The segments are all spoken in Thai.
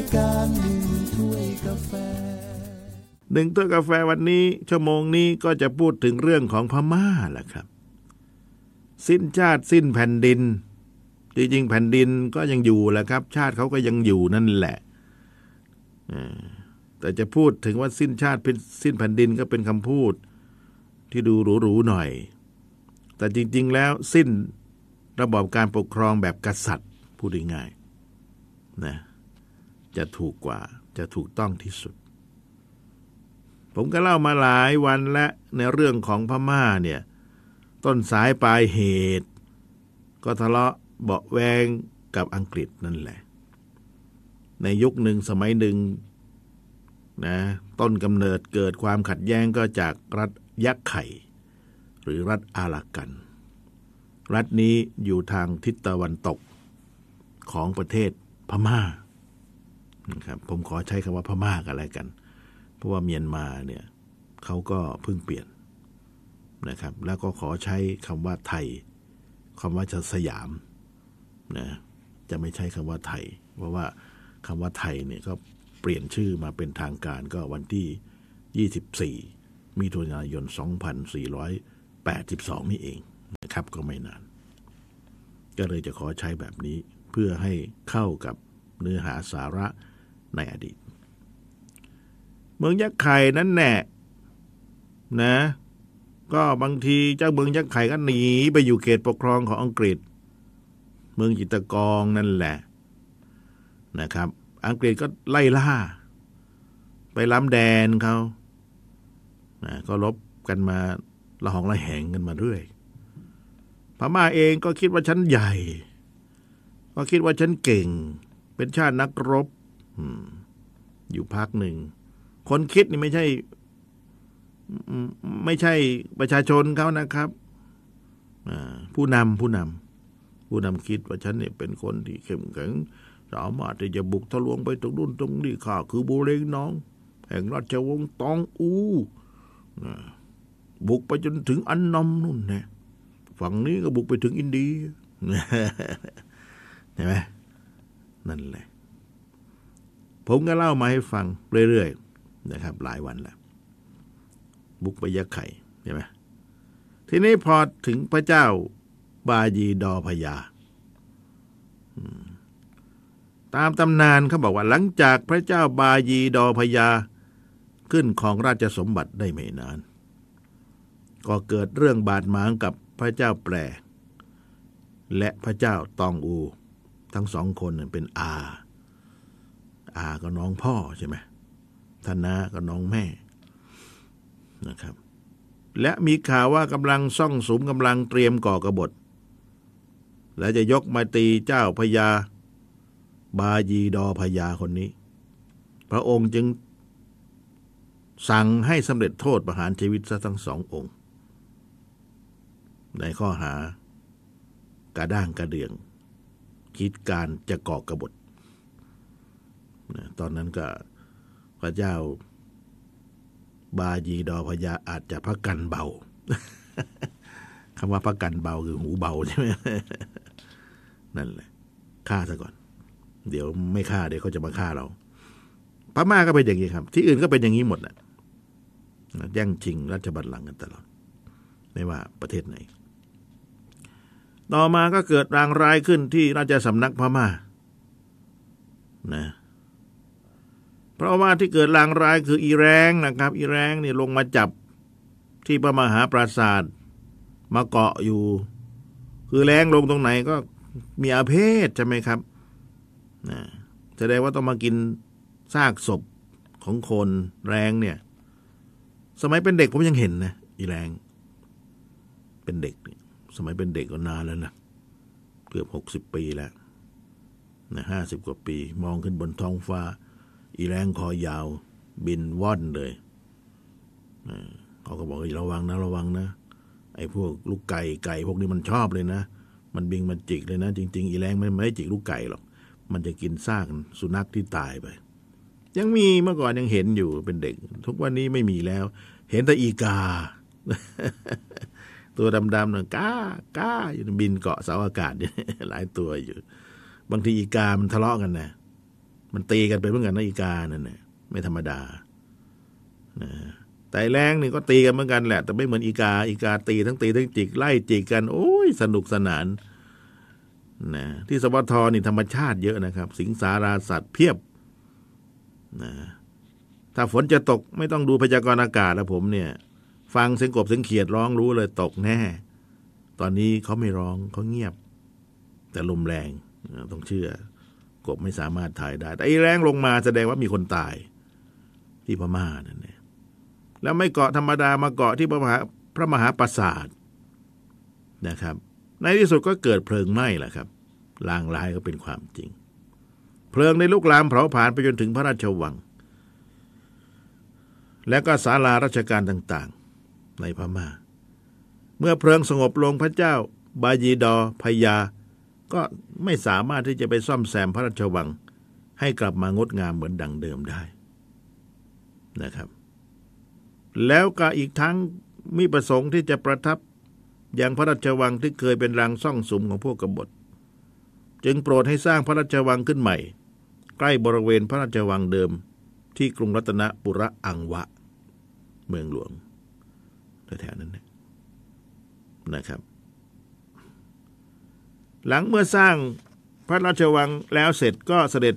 ยการหนึ่งถ้วยกาแฟหนึ่งถ้วยกาแฟวันนี้ ชั่วโมงนี้ก็จะพูดถึงเรื่องของพม่าแหละครับ สิ้นชาติสิ้นแผ่นดินจริงๆแผ่นดินก็ยังอยู่แหละครับ ชาติเขาก็ยังอยู่นั่นแหละแต่จะพูดถึงว่าสิ้นชาติสิ้นแผ่นดินก็เป็นคำพูด ที่ดูหรูๆหน่อย แต่จริง ๆ แล้วสิ้นระบอบการปกครองแบบกษัตริย์พูดง่ายๆนะ จะถูกกว่าจะถูกต้องที่สุด ผมก็เล่ามาหลายวันและในเรื่องของพม่าเนี่ย ต้นสายปลายเหตุ ก็ทะเลาะเบาะแวงกับอังกฤษนั่นแหละ ในยุคหนึ่งสมัยหนึ่งนะต้นกำเนิดเกิดความขัดแย้งก็จากรัฐยักษ์ไข่ หรือรัฐอาลากัน รัฐนี้อยู่ทางทิศตะวันตกของประเทศพม่า นะครับผมขอใช้คำว่าพม่ากันแล้วกัน เพราะว่าเมียนมาเนี่ยเขาก็เพิ่งเปลี่ยนนะครับ แล้วก็ขอใช้คำว่าไทยคำว่าจะสยามนะจะไม่ใช้คำว่าไทย เพราะว่าคำว่าไทยเนี่ยก็เปลี่ยนชื่อมาเป็นทางการก็วันที่ 24 มิถุนายน 2482 นี่เองนะครับก็ไม่นาน ก็เลยจะขอใช้แบบนี้เพื่อให้เข้ากับเนื้อหาสาระ ในอดีต เมืองยักษ์ไข่นั้นแน่นะ ก็บางทีเจ้าเมืองยักษ์ไข่ก็หนีไปอยู่เขตปกครองของอังกฤษ เมืองจิตกองนั่นแหละนะครับ อังกฤษก็ไล่ล่า ไปล้ำแดนเขานะก็ลบกันมาละหองละแหงกันมาเรื่อยพม่าเองก็คิดว่าฉันใหญ่ ก็คิดว่าฉันเก่ง เป็นชาตินักรบ อยู่พักหนึ่ง คนคิดนี่ไม่ใช่ ไม่ใช่ประชาชนเขานะครับผู้นำผู้นำผู้นำคิดว่าฉันเนี่ยเป็นคนที่เข้มแข็งสามารถที่จะบุกทะลวงไปตรงนู้นตรงนี้ข้าคือบุเรงน้อง แห่งราชวงศ์ตองอูบุกไปจนถึงอันนอมนู่นน่ฝั่งนี้ก็บุกไปถึงอินเดียเห็นไหมนั่นแหละ ผมก็เล่ามาให้ฟังเรื่อยๆนะครับ หลายวันแล้วบุกไปยักไข่ใช่ไหมทีนี้พอถึงพระเจ้าบายีดอพยาตามตำนานเขาบอกว่าหลังจากพระเจ้าบายีดอพยา ขึ้นของราชสมบัติได้ไม่นาน ก็เกิดเรื่องบาดหมางกับพระเจ้าแปรและพระเจ้าตองอู ทั้งสองคนเป็นอา อาก็น้องพ่อใช่ไหมธนาก็น้องแม่นะครับ และมีข่าวว่ากำลังซ่องสมกำลังเตรียมก่อกระบฏ และจะยกมาตีเจ้าพญาบายีดอพญาคนนี้ พระองค์จึงสั่งให้สำเร็จโทษประหารชีวิตซะทั้งสององค์ ในข้อหากระด้างกระเดือง คิดการจะก่อกระบฏ นะตอนนั้นก็พระเจ้า บายีดอพญาอาจจะพักกันเบาคำว่าพักกันเบาคือหูเบาใช่ไหมนั่นแหละฆ่าซะก่อน เดี๋ยวไม่ฆ่าเดี๋ยวเขาจะมาฆ่าเราพม่าก็เป็นอย่างนี้ครับ ที่อื่นก็เป็นอย่างนี้หมดแหละแย่งชิงราชบัลลังก์กันตลอด ไม่ว่าประเทศไหน ต่อมาก็เกิดรางร้ายขึ้นที่ราชสำนักพม่านะ เพราะว่าที่เกิดรางร้ายคืออีแรงนะครับ อีแรงนี่ลงมาจับที่พระมหาปราสาทมาเกาะอยู่ คือแรงลงตรงไหนก็มีอาเพศใช่ไหมครับนะแสดงว่าต้องมากินซากศพของคนแรงเนี่ย สมัยเป็นเด็กผมยังเห็นนะอีแรง เป็นเด็ก สมัยเป็นเด็กก็นานแล้วนะเกือบหกสิบปีแล้วนะห้าสิบกว่าปี มองขึ้นบนท้องฟ้า อีแรงคอยาว บินว่อนเลยเขาก็บอกระวังนะระวังนะไอ้พวกลูกไก่ไก่พวกนี้มันชอบเลยนะมันบิงมันจิกเลยนะ จริง ๆ อีแรงมันไม่ได้จิกลูกไก่หรอก มันจะกินซากสุนัขที่ตายไป ยังมีเมื่อก่อนยังเห็นอยู่เป็นเด็ก ทุกวันนี้ไม่มีแล้ว เห็นแต่อีกา ตัวดำๆน่ะก้าก้าอยู่บินเกาะเสาอากาศหลายตัวอยู่ บางทีอีกามันทะเลาะกันนะ มันตีกันไปเหมือนกันนะอีกานั่นนะไม่ธรรมดานะแต่แรงนี่ก็ตีกันเหมือนกันแหละ แต่ไม่เหมือนอีกา อีกาตีทั้งตีทั้งจิกไล่จิกกัน โอ้ยสนุกสนานนะที่สวทนี่ธรรมชาติเยอะนะครับ สิงสาราสัตว์เพียบนะถ้าฝนจะตกไม่ต้องดูพยากรณ์อากาศแล้วผมเนี่ย ฟังเสียงกบเสียงเขียดร้องรู้เลยตกแน่ ตอนนี้เขาไม่ร้องเขาเงียบ แต่ลมแรงต้องเชื่อ กบไม่สามารถถ่ายได้ แต่ไอ้แรงลงมาแสดงว่ามีคนตาย ที่พม่านั่นเองแล้วไม่เกาะธรรมดามาเกาะที่พระมหาพระมหาปราสาทนะครับ ในที่สุดก็เกิดเพลิงไหม้แหละครับลางลายก็เป็นความจริง เพลิงในลุกลามเผาผลาญไปจนถึงพระราชวัง และก็ศาลาราชการต่างๆ ในพมา่า เมื่อเพลิงสงบลงพระเจ้า บายีดอพยา ก็ไม่สามารถที่จะไปซ่อมแซมพระราชวัง ให้กลับมางดงามเหมือนดังเดิมได้นะครับ แล้วก็อีกทั้งมีประสงค์ที่จะประทับอย่างพระราชวังที่เคยเป็นรังซ่องสุมของพวกกบฏ จึงโปรดให้สร้างพระราชวังขึ้นใหม่ ใกล้บริเวณพระราชวังเดิม ที่กรุงรัตนปุระอังวะ เมืองหลวงแถวๆนั้นนะครับ หลังเมื่อสร้างพระราชวังแล้วเสร็จก็เสด็จ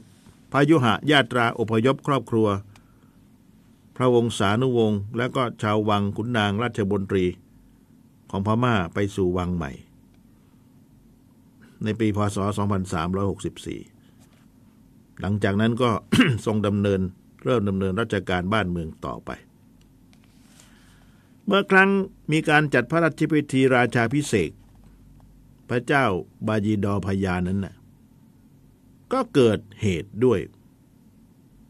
พายุหะญาตราอพยพครอบครัว พระวงศานุวงศ์และก็ชาววังขุนนางราชบนตรี ของพม่าไปสู่วังใหม่ ในปีพศ 2364 หลังจากนั้นก็ทรงดำเนินเริ่มดำเนินราชการบ้านเมืองต่อไป เมื่อครั้งมีการจัดพระราชพิธีราชาพิเศษ พระเจ้าบายีดอพยานั้นน่ะก็เกิดเหตุด้วย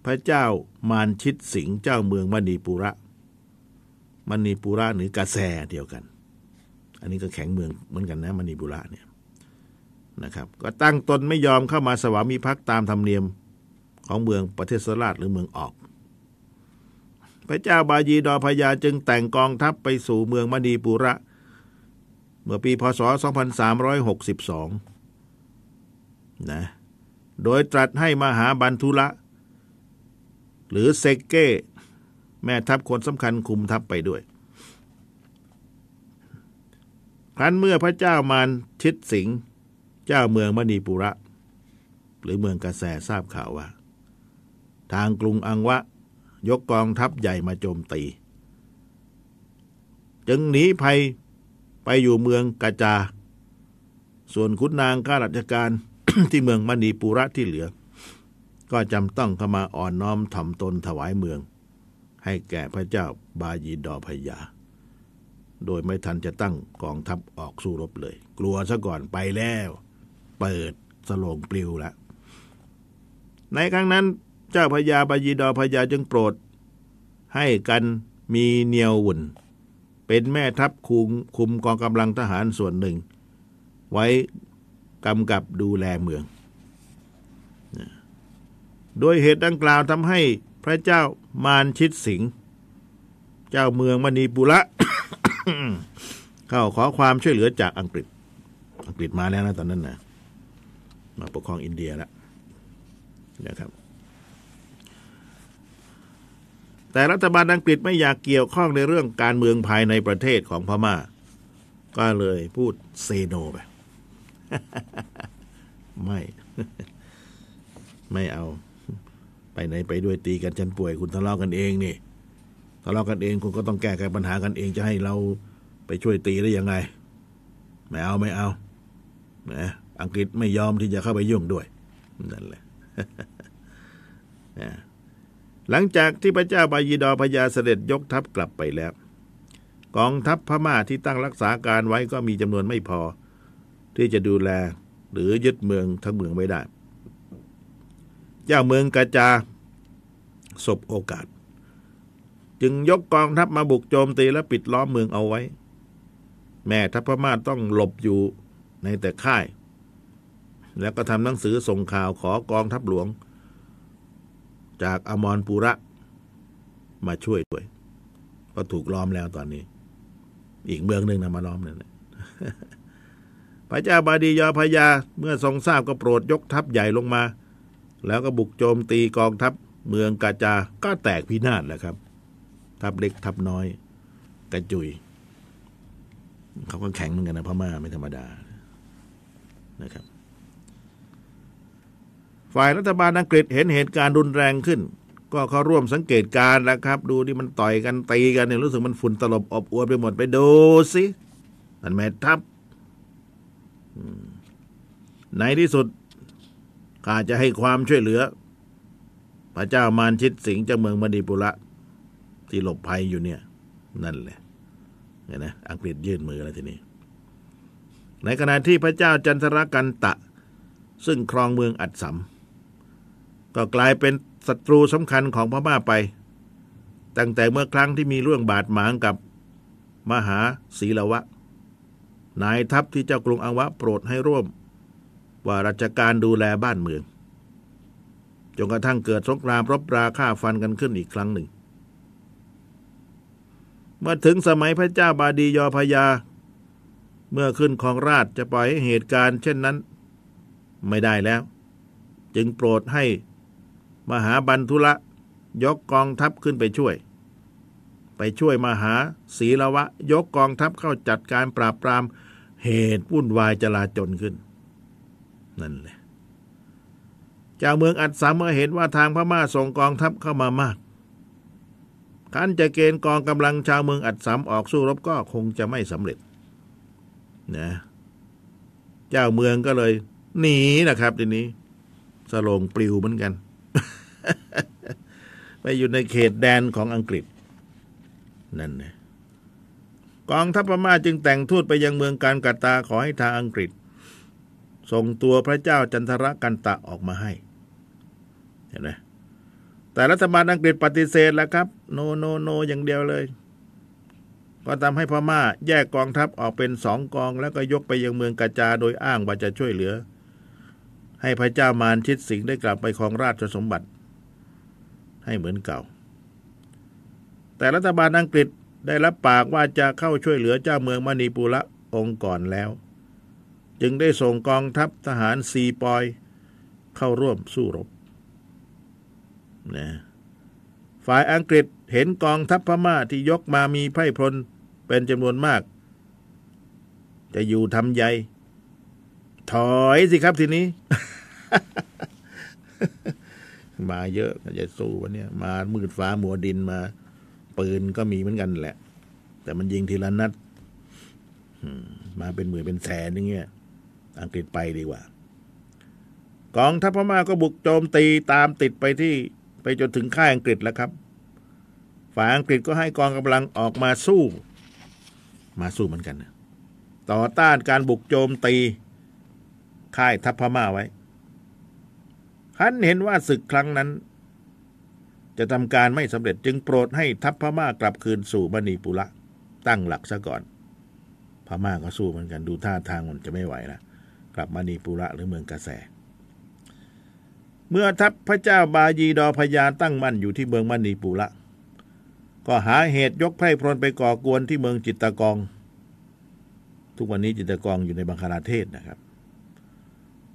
พระเจ้ามารชิตสิงห์เจ้าเมืองมณีปุระมณีปุระหรือกาแซเดียวกัน อันนี้ก็แข็งเมืองเหมือนกันนะมณีปุระเนี่ยนะครับ ก็ตั้งตนไม่ยอมเข้ามาสวามิภักดิ์ตามธรรมเนียมของเมืองประเทศสราชหรือเมืองออก พระเจ้าบายีดอพยาจึงแต่งกองทัพไปสู่เมืองมณีปุระเเมื่อปีพศ 2362 นะ โดยตรัสให้มหาบันทุละ หรือเซกเก้ แม่ทัพคนสำคัญคุมทัพไปด้วย ครั้นเมื่อพระเจ้ามารชิดสิงห์เจ้าเมืองมณีปุระ หรือเมืองกระแสทราบข่าวว่า ทางกรุงอังวะ ยกกองทัพใหญ่มาโจมตี จึงหนีภัย ไปอยู่เมืองกาจา ส่วนขุนนางข้าราชการที่เมืองมณีปุระที่เหลือ ก็จำต้องเข้ามาอ่อนน้อมถ่อมตนถวายเมือง ให้แก่พระเจ้าบายีดอพยา โดยไม่ทันจะตั้งกองทัพออกสู้รบเลย กลัวซะก่อนไปแล้ว เปิดสโลงปลิวแล้วในครั้งนั้นเจ้าพญาบายีดอพญาจึงโปรด ให้กันมีเนียววุ่น เป็นแม่ทัพคุมคุมกองกำลังทหารส่วนหนึ่ง ไว้กำกับดูแลเมือง โดยเหตุดังกล่าวทำให้พระเจ้ามารชิดสิงห์เจ้าเมืองมณีปุระเข้าขอความช่วยเหลือจากอังกฤษ อังกฤษมาแล้วนะตอนนั้นนะมาปกครองอินเดียแล้วนะครับ แต่รัฐบาลอังกฤษไม่อยากเกี่ยวข้องในเรื่องการเมืองภายในประเทศของพม่า ก็เลยพูดเซโนไป ไม่ ไม่เอา ไปไหนไปด้วยตีกันฉันป่วยคุณทะเลาะกันเองนี่ทะเลาะกันเองคุณก็ต้องแก้ไขปัญหากันเองจะให้เราไปช่วยตีได้ยังไง ไม่เอาไม่เอานะอังกฤษไม่ยอมที่จะเข้าไปยุ่งด้วยนั่นแหละ หลังจากที่พระเจ้าบายีดอพญาเสด็จยกทัพกลับไปแล้ว กองทัพพม่าที่ตั้งรักษาการไว้ก็มีจำนวนไม่พอ ที่จะดูแลหรือยึดเมืองทั้งเมืองไม่ได้ เจ้าเมืองกาจาสบโอกาส จึงยกกองทัพมาบุกโจมตีและปิดล้อมเมืองเอาไว้ แม่ทัพพม่าต้องหลบอยู่ในแต่ค่าย แล้วก็ทำหนังสือส่งข่าวขอกองทัพหลวง จากอมรปุระมาช่วยด้วยก็ถูกล้อมแล้วตอนนี้ อีกเมืองหนึ่งนะมาล้อมนั่นะพระเจ้าบาดียอพญาเมื่อทรงทราบก็โปรดยกทัพใหญ่ลงมา แล้วก็บุกโจมตีกองทัพเมืองกาจาก็แตกพินาศแหละครับ ทัพเล็กทัพน้อยกระจุย เขาก็แข็งเหมือนกันนะพม่าไม่ธรรมดานะครับ ฝ่ายรัฐบาลอังกฤษเห็นเหตุการณ์รุนแรงขึ้น ก็เขาร่วมสังเกตการแล้วครับ ดูที่มันต่อยกันตีกันเนี่ยรู้สึกมันฝุ่นตลบอบอวนไปหมดไปดูสินั่นแม่ทัพอืมในที่สุดข้าจะให้ความช่วยเหลือ พระเจ้ามารชิตสิงห์จากเมืองมณีปุระ ที่หลบภัยอยู่เนี่ย นั่นแหละเห็นนะอังกฤษยื่นมือแล้วทีนี้ ในขณะที่พระเจ้าจันทรกันตะ ซึ่งครองเมืองอัดสำ ก็กลายเป็นศัตรูสำคัญของพม่าไป ตั้งแต่เมื่อครั้งที่มีเรื่องบาดหมางกับมหาศีลวะ นายทัพที่เจ้ากรุงอังวะโปรดให้ร่วม ว่าราชการดูแลบ้านเมืองจนกระทั่งเกิดสงครามรบราฆ่าฟันกันขึ้นอีกครั้งหนึ่ง เมื่อถึงสมัยพระเจ้าบาดียอพยา เมื่อขึ้นของราชจะปล่อยให้เหตุการณ์ เช่นนั้น ไม่ได้แล้ว จึงโปรดให้ มหาบันทุละยกกองทัพขึ้นไปช่วย ไปช่วยมหาศีลวะ ยกกองทัพเข้าจัดการปราบปรามเหตุวุ่นวายจลาจลขึ้น นั่นแหละจ้าเมืองอัดสามเมื่อเห็นว่าทางพม่าส่งกองทัพเข้ามามากขันจะเกณฑ์กองกำลังชาวเมืองอัดสามออกสู้รบก็คงจะไม่สำเร็จนะเจ้าเมืองก็เลยหนีนะครับทีนี้สลงปลิวเหมือนกัน ไปอยู่ในเขตแดนของอังกฤษ นั่นนะกองทัพพม่าจึงแต่งทูตไปยังเมืองการกาตาขอให้ทางอังกฤษ ส่งตัวพระเจ้าจันทรกันตะออกมาให้ เห็นไหมแต่รัฐบาลอังกฤษปฏิเสธแล้วครับ โนโนโนอย่างเดียวเลย ก็ทำให้พม่าแยกกองทัพออกเป็นสองกอง แล้วก็ยกไปยังเมืองกาจาโดยอ้างว่าจะช่วยเหลือ ให้พระเจ้ามารชิดสิงห์ได้กลับไปครองราชสมบัติ ให้เหมือนเก่า แต่รัฐบาลอังกฤษได้รับปากว่าจะเข้าช่วยเหลือเจ้าเมืองมณีปุระองค์ก่อนแล้ว จึงได้ส่งกองทัพทหารซีปอย เข้าร่วมสู้รบนะฝ่ายอังกฤษเห็นกองทัพพม่าที่ยกมามีไพร่พลเป็นจำนวนมาก จะอยู่ทำใยถอยสิครับทีนี้ มาเยอะจะสู้วันนี้มามืดฟ้ามัวดินมา ปืนก็มีเหมือนกันแหละ แต่มันยิงทีละนัดมมาเป็นหมื่นเป็นแสนอย่างเงี้ยอังกฤษไปดีกว่า กองทัพพม่าก็บุกโจมตีตามติดไปที่ไปจนถึงค่ายอังกฤษแล้วครับ ฝ่ายอังกฤษก็ให้กองกำลังออกมาสู้ มาสู้เหมือนกันนะต่อต้านการบุกโจมตีค่ายทัพพม่าไว้ ขันเห็นว่าศึกครั้งนั้น จะทำการไม่สำเร็จจึงโปรดให้ทัพพม่ากลับคืนสู่มณีปุระ ตั้งหลักซะก่อน พม่าก็สู้เหมือนกันดูท่าทางมันจะไม่ไหวแล้วกลับมณีปุระหรือเมืองกระแส เมื่อทัพพระเจ้าบายีดอพยาตั้งมั่นอยู่ที่เมืองมณีปุระก็หาเหตุยกไพร่พลไปก่อกวนที่เมืองจิตตกอง ทุกวันนี้จิตตกองอยู่ในบังคลาเทศนะครับ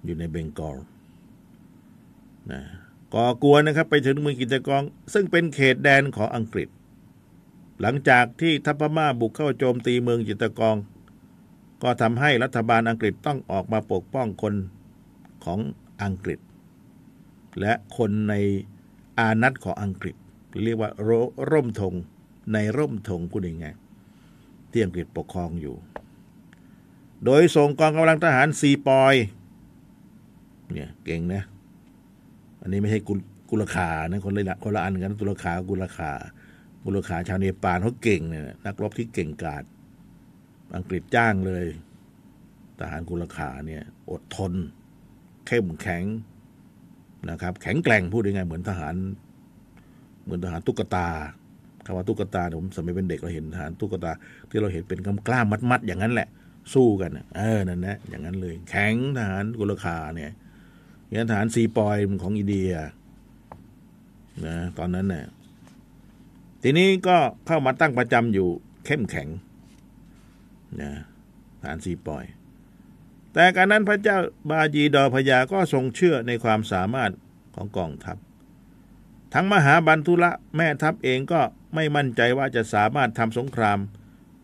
อยู่ในเบงกอล นะก่อกวนนะครับไปถึงเมืองจิตกอง ซึ่งเป็นเขตแดนของอังกฤษ หลังจากที่ทัพพม่าบุกเข้าโจมตีเมืองจิตกอง ก็ทำให้รัฐบาลอังกฤษต้องออกมาปกป้องคนของอังกฤษ และคนในอานัตของอังกฤษ เรียกว่ารร่มธงในร่มธงคุณยังไงที่อังกฤษปกครองอยู่ โดยส่งกองกำลังทหารซีปอย เนี่ยเก่งนะ อันนี้ไม่ใช่กุลกุลขานะคนละคนละอันกันตุลขากุลขากุลขาชาวเนปาลเขาเก่งเนี่ยนักรบที่เก่งกาจอังกฤษจ้างเลยทหารกุลขาเนี่ย อดทน เข้มแข็งนะครับ แข็งแกร่งพูดยังไงเหมือนทหาร เหมือนทหารตุ๊กตาคำว่าตุ๊กตาผมสมัยเป็นเด็กเราเห็นทหารตุ๊กตา ที่เราเห็นเป็นกำกล้ามมัดๆอย่างนั้นแหละ สู้กันเออนั่นนะอย่างนั้นเลย แข็งทหารกุลขาเนี่ย อย่างทหารซีปอยของอินเดียนะตอนนั้นเนี่ยทีนี้ก็เข้ามาตั้งประจำอยู่เข้มแข็งนะทหารซีปอย แต่การนั้นพระเจ้าบาจีดอพยาก็ทรงเชื่อในความสามารถของกองทัพ ทั้งมหาบันทุละแม่ทัพเองก็ไม่มั่นใจว่าจะสามารถทำสงคราม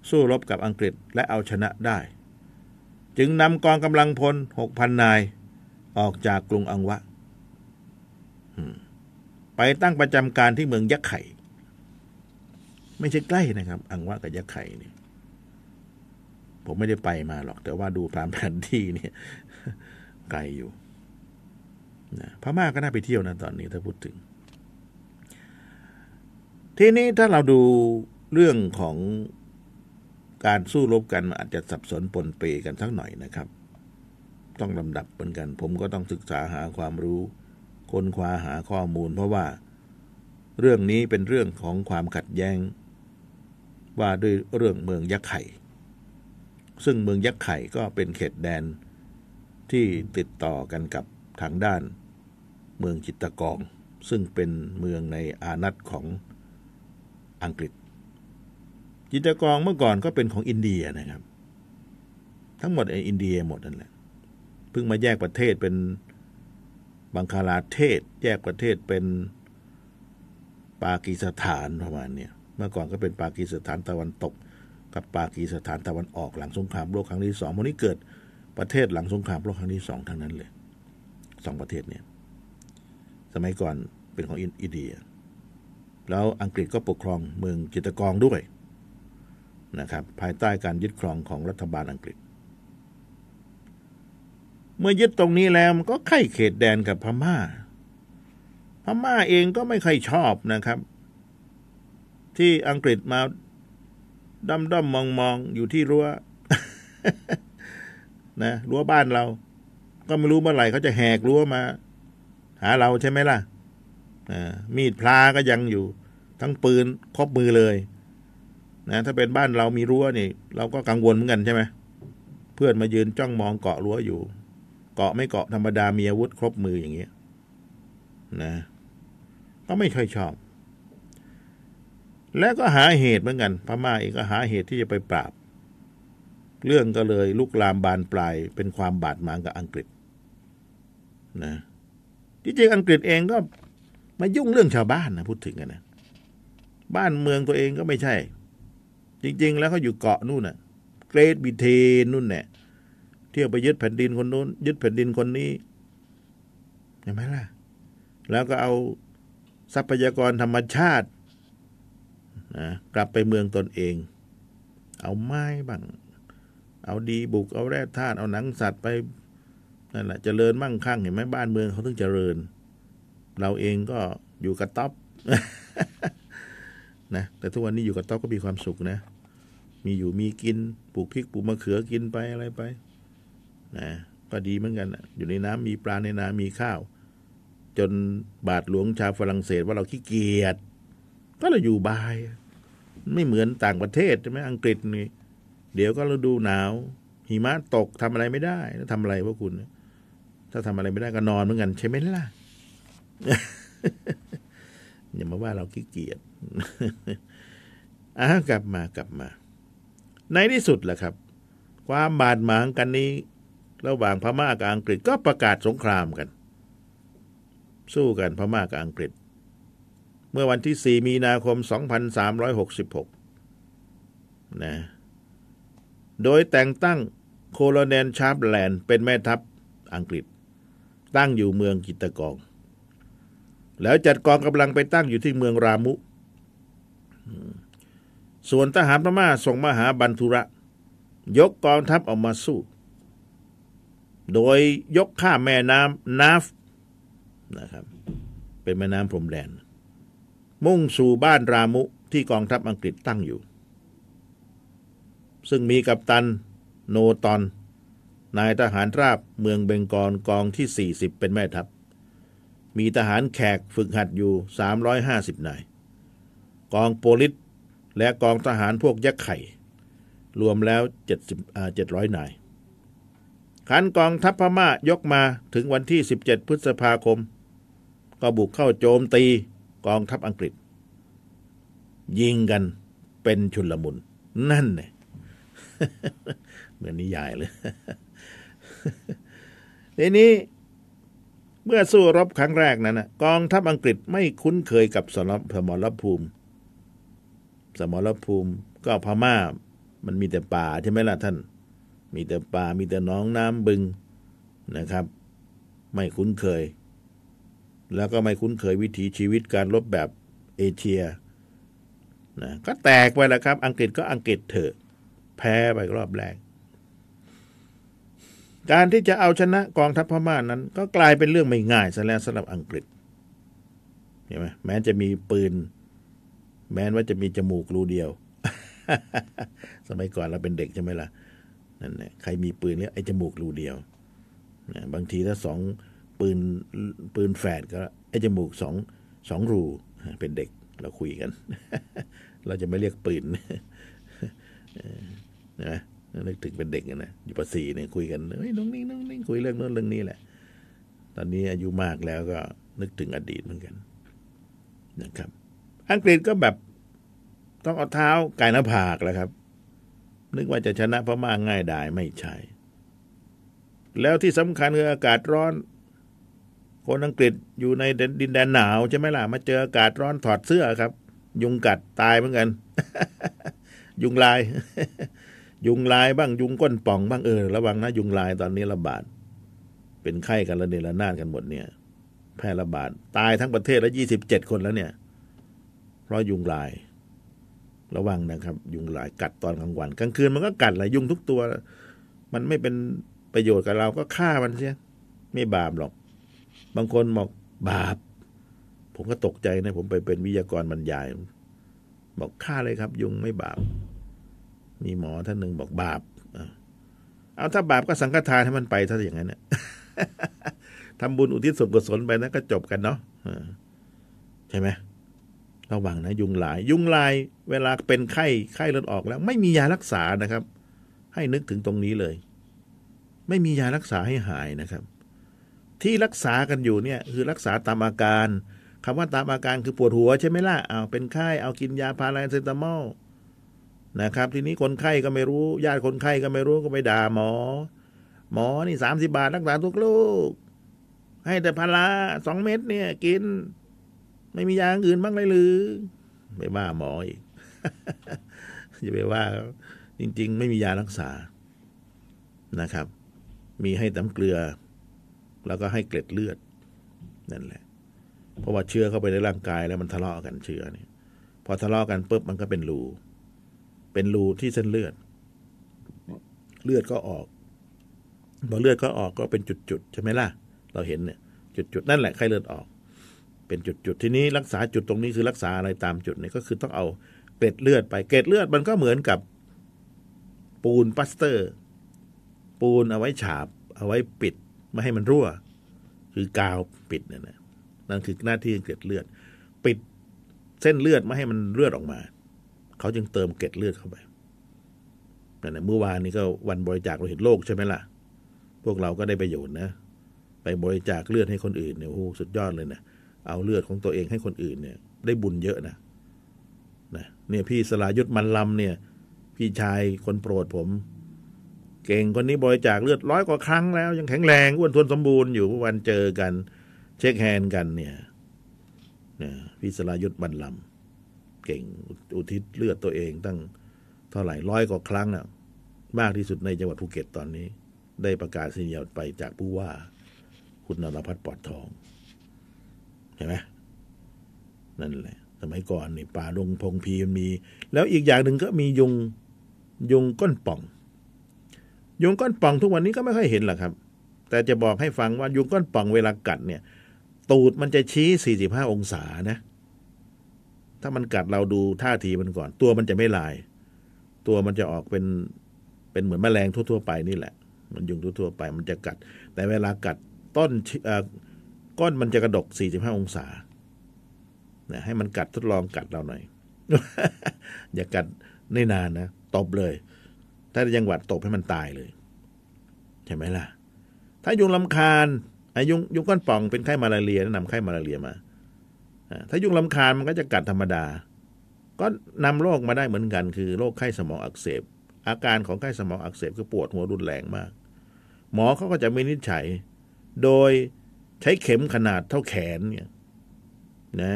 สู้รบกับอังกฤษและเอาชนะได้ จึงนำกองกำลังพลหกพันนาย ออกจากกรุงอังวะไปตั้งประจำการที่เมืองยักษ์ไข่ ไม่ใช่ใกล้นะครับ อังวะกับยักษ์ไข่เนี่ย ผมไม่ได้ไปมาหรอก แต่ว่าดูตามแผนที่เนี่ย ไกลอยู่นะพม่าก็น่าไปเที่ยวนะตอนนี้ถ้าพูดถึง ทีนี้ถ้าเราดูเรื่องของการสู้รบกันมันอาจจะสับสนปนเปกันสักหน่อยนะครับ ต้องลำดับเหมือนกัน ผมก็ต้องศึกษาหาความรู้ ค้นคว้าหาข้อมูล เพราะว่า เรื่องนี้เป็นเรื่องของความขัดแย้ง ว่าด้วยเรื่องเมืองยักษ์ไข่ ซึ่งเมืองยักษ์ไข่ก็เป็นเขตแดนที่ติดต่อกันกับทางด้าน เมืองจิตตกอง ซึ่งเป็นเมืองในอาณาจของอังกฤษ จิตตกองเมื่อก่อนก็เป็นของอินเดียนะครับ ทั้งหมดอินเดียหมดนั่นแหละ พิ่งมาแยกประเทศเป็นบังคลาเทศ แยกประเทศเป็นปากีสถานประมาณเนี้เมื่อก่อนก็เป็นปากีสถานตะวันตก กับปากีสถานตะวันออกหลังสงครามโลกครั้งที่สองวันนี้เกิดประเทศหลังสงครามโลกครั้งที่สองทั้งนั้นเลยสองประเทศเนี่ยสมัยก่อนเป็นของอินเดีย แล้วอังกฤษก็ปกครองเมืองจิตกองด้วยนะครับภายใต้การยึดครองของรัฐบาลอังกฤษ เมื่อยึดตรงนี้แล้วมันก็ไข่เขตแดนกับพม่า พม่าเองก็ไม่ค่อยชอบนะครับ ที่อังกฤษมาด้อมด้อมมองมองอยู่ที่รั้วนะรั้วบ้านเรา ก็ไม่รู้เมื่อไหร่เขาจะแหกรั้วมา หาเราใช่ไหมล่ะมีดพลาก็ยังอยู่ ทั้งปืนครบมือเลยนะถ้าเป็นบ้านเรามีรั้วนี่ เราก็กังวลเหมือนกันใช่ไหมเพื่อนมายืนจ้องมองเกาะรั้วอยู่ เกาะไม่เกาะธรรมดามีอาวุธครบมืออย่างเงี้ยนะ ก็ไม่ค่อยชอบ แล้วก็หาเหตุเหมือนกัน พม่าเองก็หาเหตุที่จะไปปราบ เรื่องก็เลยลุกลามบานปลายเป็นความบาดหมางกับอังกฤษนะที่จริงอังกฤษเองก็มายุ่งเรื่องชาวบ้านนะพูดถึงกันนะบ้านเมืองตัวเองก็ไม่ใช่ จริง ๆ แล้วเขาอยู่เกาะนู่นน่ะ เกรดบิเทนนู่นเนี่ย เที่ยวไปยึดแผ่นดินคนนู้น ยึดแผ่นดินคนนี้เห็นไหมล่ะ แล้วก็เอาทรัพยากรธรรมชาตินะกลับไปเมืองตนเอง เอาไม้บ้าง เอาดีบุก เอาแร่ธาตุเอาหนังสัตว์ไปนั่นแหละเจริญมั่งคั่งเห็นไหมบ้านเมืองเขาต้องเจริญ เราเองก็อยู่กับต๊อบนะแต่ทุกวันนี้อยู่กับต๊อบก็มีความสุขนะ มีอยู่มีกิน ปลูกพริกปลูกมะเขือกินไปอะไรไป นะก็ดีเหมือนกันอยู่ในน้ำมีปลาในนามีข้าว จนบาทหลวงชาวฝรั่งเศสว่าเราขี้เกียจก็เราอยู่บาย ไม่เหมือนต่างประเทศใช่ไหมอังกฤษนี่เดี๋ยวก็ฤดูหนาว หิมะตกทำอะไรไม่ได้แล้วทำอะไรพวกคุณ ถ้าทำอะไรไม่ได้ก็นอนเหมือนกัน ใช่ไหมล่ะอย่ามาว่าเราขี้เกียจอะกลับมากลับมา ในที่สุดแหละครับ ความบาดหมางกันนี้ ระหว่างพม่ากับอังกฤษก็ประกาศสงครามกัน สู้กันพม่ากับอังกฤษ เมื่อวันที่ 4 มีนาคม 2366 นะ โดยแต่งตั้งโคโลเนลชาร์ปแลนด์เป็นแม่ทัพอังกฤษ ตั้งอยู่เมืองกิตกอง แล้วจัดกองกำลังไปตั้งอยู่ที่เมืองรามุ ส่วนทหารพม่าส่งมาหาบันทุระ ยกกองทัพออกมาสู้ โดยยกข้าแม่น้ำนาฟนะครับ เป็นแม่น้ำพรมแดน มุ่งสู่บ้านรามุที่กองทัพอังกฤษตั้งอยู่ ซึ่งมีกัปตันโนตอน นายทหารราบเมืองเบงกอลกองที่ 40 เป็นแม่ทัพ มีทหารแขกฝึกหัดอยู่ 350 นาย กองโปลิสและกองทหารพวกยักษ์ไข่ รวมแล้ว 70 700 นาย ขันกองทัพพม่ายกมาถึงวันที่ 17 พฤษภาคม ก็บุกเข้าโจมตีกองทัพอังกฤษ ยิงกันเป็นชุลมุน นั่นเนี่ยเหมือนนิยายเลยทีนี้เมื่อสู้รบครั้งแรกนั้นนะกองทัพอังกฤษไม่คุ้นเคยกับสมรสมรภูมิ สมรภูมิก็พม่า มันมีแต่ป่าใช่ไหมล่ะท่าน มีแต่ป่ามีแต่น้องน้ำบึงนะครับ ไม่คุ้นเคย แล้วก็ไม่คุ้นเคยวิถีชีวิตการรบแบบเอเชียนะก็แตกไปแล้วครับ อังกฤษก็อังกฤษเถอะ แพ้ไปรอบแรก การที่จะเอาชนะกองทัพพม่านั้น ก็กลายเป็นเรื่องไม่ง่ายซะแล้วสำหรับอังกฤษเห็นไหมแม้จะมีปืน แม้ว่าจะมีจมูกรูเดียว สมัยก่อนเราเป็นเด็กใช่ไหมล่ะ นั่นแหละใครมีปืนเนี่ยไอ้จมูกรูเดียวนะบางทีถ้าสองปืนปืนแฝดก็ไอ้จมูกสองสองรูเป็นเด็กเราคุยกัน เราจะไม่เรียกปืนนะนึกถึงเป็นเด็กนะอยู่ปสีเนี่ยคุยกันเฮ้ยน้องนิ่งน้องนิ่งคุยเรื่องโน้นเรื่องนี้แหละ ตอนนี้อายุมากแล้วก็นึกถึงอดีตเหมือนกันนะครับ อังกฤษก็แบบต้องเอาเท้าไก่หน้าผากแล้วครับ นึกว่าจะชนะพม่าง่ายดายไม่ใช่ แล้วที่สำคัญคืออากาศร้อน คนอังกฤษอยู่ในดินแดนหนาวใช่ไหมล่ะ มาเจออากาศร้อนถอดเสื้อครับ ยุงกัดตายเหมือนกัน ยุงลาย ยุงลายบ้างยุงก้นป่องบ้างเออระวังนะ ยุงลายตอนนี้ระบาด เป็นไข้กันระเนระนาดกันหมดเนี่ย แพร่ระบาดตายทั้งประเทศแล้วยี่สิบเจ็ดคนแล้วเนี่ย เพราะยุงลาย ระวังนะครับ ยุงหลายกัดตอนกลางวันกลางคืนมันก็กัดแหละยุงทุกตัว มันไม่เป็นประโยชน์กับเราก็ฆ่ามันเสียไม่บาปหรอก บางคนบอกบาป ผมก็ตกใจนะผมไปเป็นวิทยากรบรรยาย บอกฆ่าเลยครับ ยุงไม่บาป มีหมอท่านหนึ่งบอกบาปเอาถ้าบาปก็สังฆทานให้มันไปถ้าอย่างนั้นนี่ยทำบุญอุทิศส่วนกุศลไปนะก็จบกันเนาะใช่ไหม ระวังนะยุงลาย ยุงลาย เวลาเป็นไข้ไข้เลือดออกแล้ว ไม่มียารักษานะครับ ให้นึกถึงตรงนี้เลย ไม่มียารักษาให้หายนะครับ ที่รักษากันอยู่เนี่ยคือรักษาตามอาการคำว่าตามอาการคือปวดหัวใช่ไหมล่ะเอาเป็นไข้เอากินยาพาราเซตามอลนะครับ ทีนี้คนไข้ก็ไม่รู้ญาติคนไข้ก็ไม่รู้ก็ไปด่าหมอ หมอนี่สามสิบาทรักษาทุกลูกให้แต่พาราสองเม็ดเนี่ยกิน ไม่มียาอื่นบ้างเลยหรือไปว่าหมออีกอย่าไปว่าจริง ๆ ไม่มียารักษานะครับ มีให้ตำเกลือ แล้วก็ให้เกล็ดเลือดนั่นแหละ เพราะว่าเชื้อเข้าไปในร่างกายแล้วมันทะเลาะกันเชื้อเนี่ยพอทะเลาะกันปุ๊บมันก็เป็นรูเป็นรูที่เส้นเลือด เลือดก็ออกพอเลือดก็ออกก็เป็นจุดๆใช่ไหมล่ะ เราเห็นเนี่ย จุดๆนั่นแหละไข้เลือดออก เป็นจุดๆ ทีนี้รักษาจุดตรงนี้คือรักษาอะไรตามจุดเนี่ยก็คือต้องเอาเกล็ดเลือดไปเกล็ดเลือดมันก็เหมือนกับปูนปัสเตอร์ ปูนเอาไว้ฉาบ เอาไว้ปิดไม่ให้มันรั่ว คือกาวปิดเนั่นะนั่นคือหน้าที่เกล็ดเลือด ปิดเส้นเลือดไม่ให้มันเลือดออกมา เขาจึงเติมเกล็ดเลือดเข้าไปนั่นแหละเมื่อวานนี้ก็วันบริจาคโลหิตโลกใช่ไหมล่ะ พวกเราก็ได้ประโยชน์นะ ไปบริจาคเลือดให้คนอื่นเนี่ยโอ้สุดยอดเลยนะ เอาเลือดของตัวเองให้คนอื่นเนี่ย ได้บุญเยอะนะนะเนี่ยพี่สลายุทธมันลำเนี่ย พี่ชายคนโปรดผม เก่งคนนี้บริจาคเลือดร้อยกว่าครั้งแล้ว ยังแข็งแรงอ้วนทวนสมบูรณ์อยู่วันเจอกัน เช็คแฮนด์กันเนี่ยนี่ยพี่สลายุทธมันลำเก่งอุทิศเลือดตัวเองตั้งเท่าไหร่ร้อยกว่าครั้งน่ะมากที่สุดในจังหวัดภูเก็ตตอนนี้ ได้ประกาศสัญญาไปจากผู้ว่า คุณนรพัฒน์ปลอดทอง เห็นไหมนั่นแหละ สมัยก่อนนี่ป่าดงพงพีมันมี แล้วอีกอย่างหนึ่งก็มียุงยุงก้นป่อง ยุงก้นป่องทุกวันนี้ก็ไม่ค่อยเห็นหรอกครับ แต่จะบอกให้ฟังว่ายุงก้นป่องเวลากัดเนี่ย ตูดมันจะชี้ 45 องศานะ ถ้ามันกัดเราดูท่าทีมันก่อน ตัวมันจะไม่ลาย ตัวมันจะออกเป็นเป็นเหมือนแมลงทั่วๆไปนี่แหละ มันยุงทั่วๆไปมันจะกัด แต่เวลากัดต้น ก้นมันจะกระดก 45 องศานะให้มันกัดทดลองกัดเราหน่อย อย่ากัดไม่นานนะตบเลย ถ้ายังหวัดตบให้มันตายเลย ใช่ไหมล่ะ ถ้ายุงลำคาญอ้ยุงยุงก้อนป่องเป็นไข้มาลาเรียนำไข้มาลาเรียมาถ้ายุงลำคาญมันก็จะกัดธรรมดา ก็นำโรคมาได้เหมือนกัน คือโรคไข้สมองอักเสบ อาการของไข้สมองอักเสบคือปวดหัวรุนแรงมาก หมอเขาก็จะไม่นิจฉัย โดย ใช้เข็มขนาดเท่าแขนเนี่ย นะ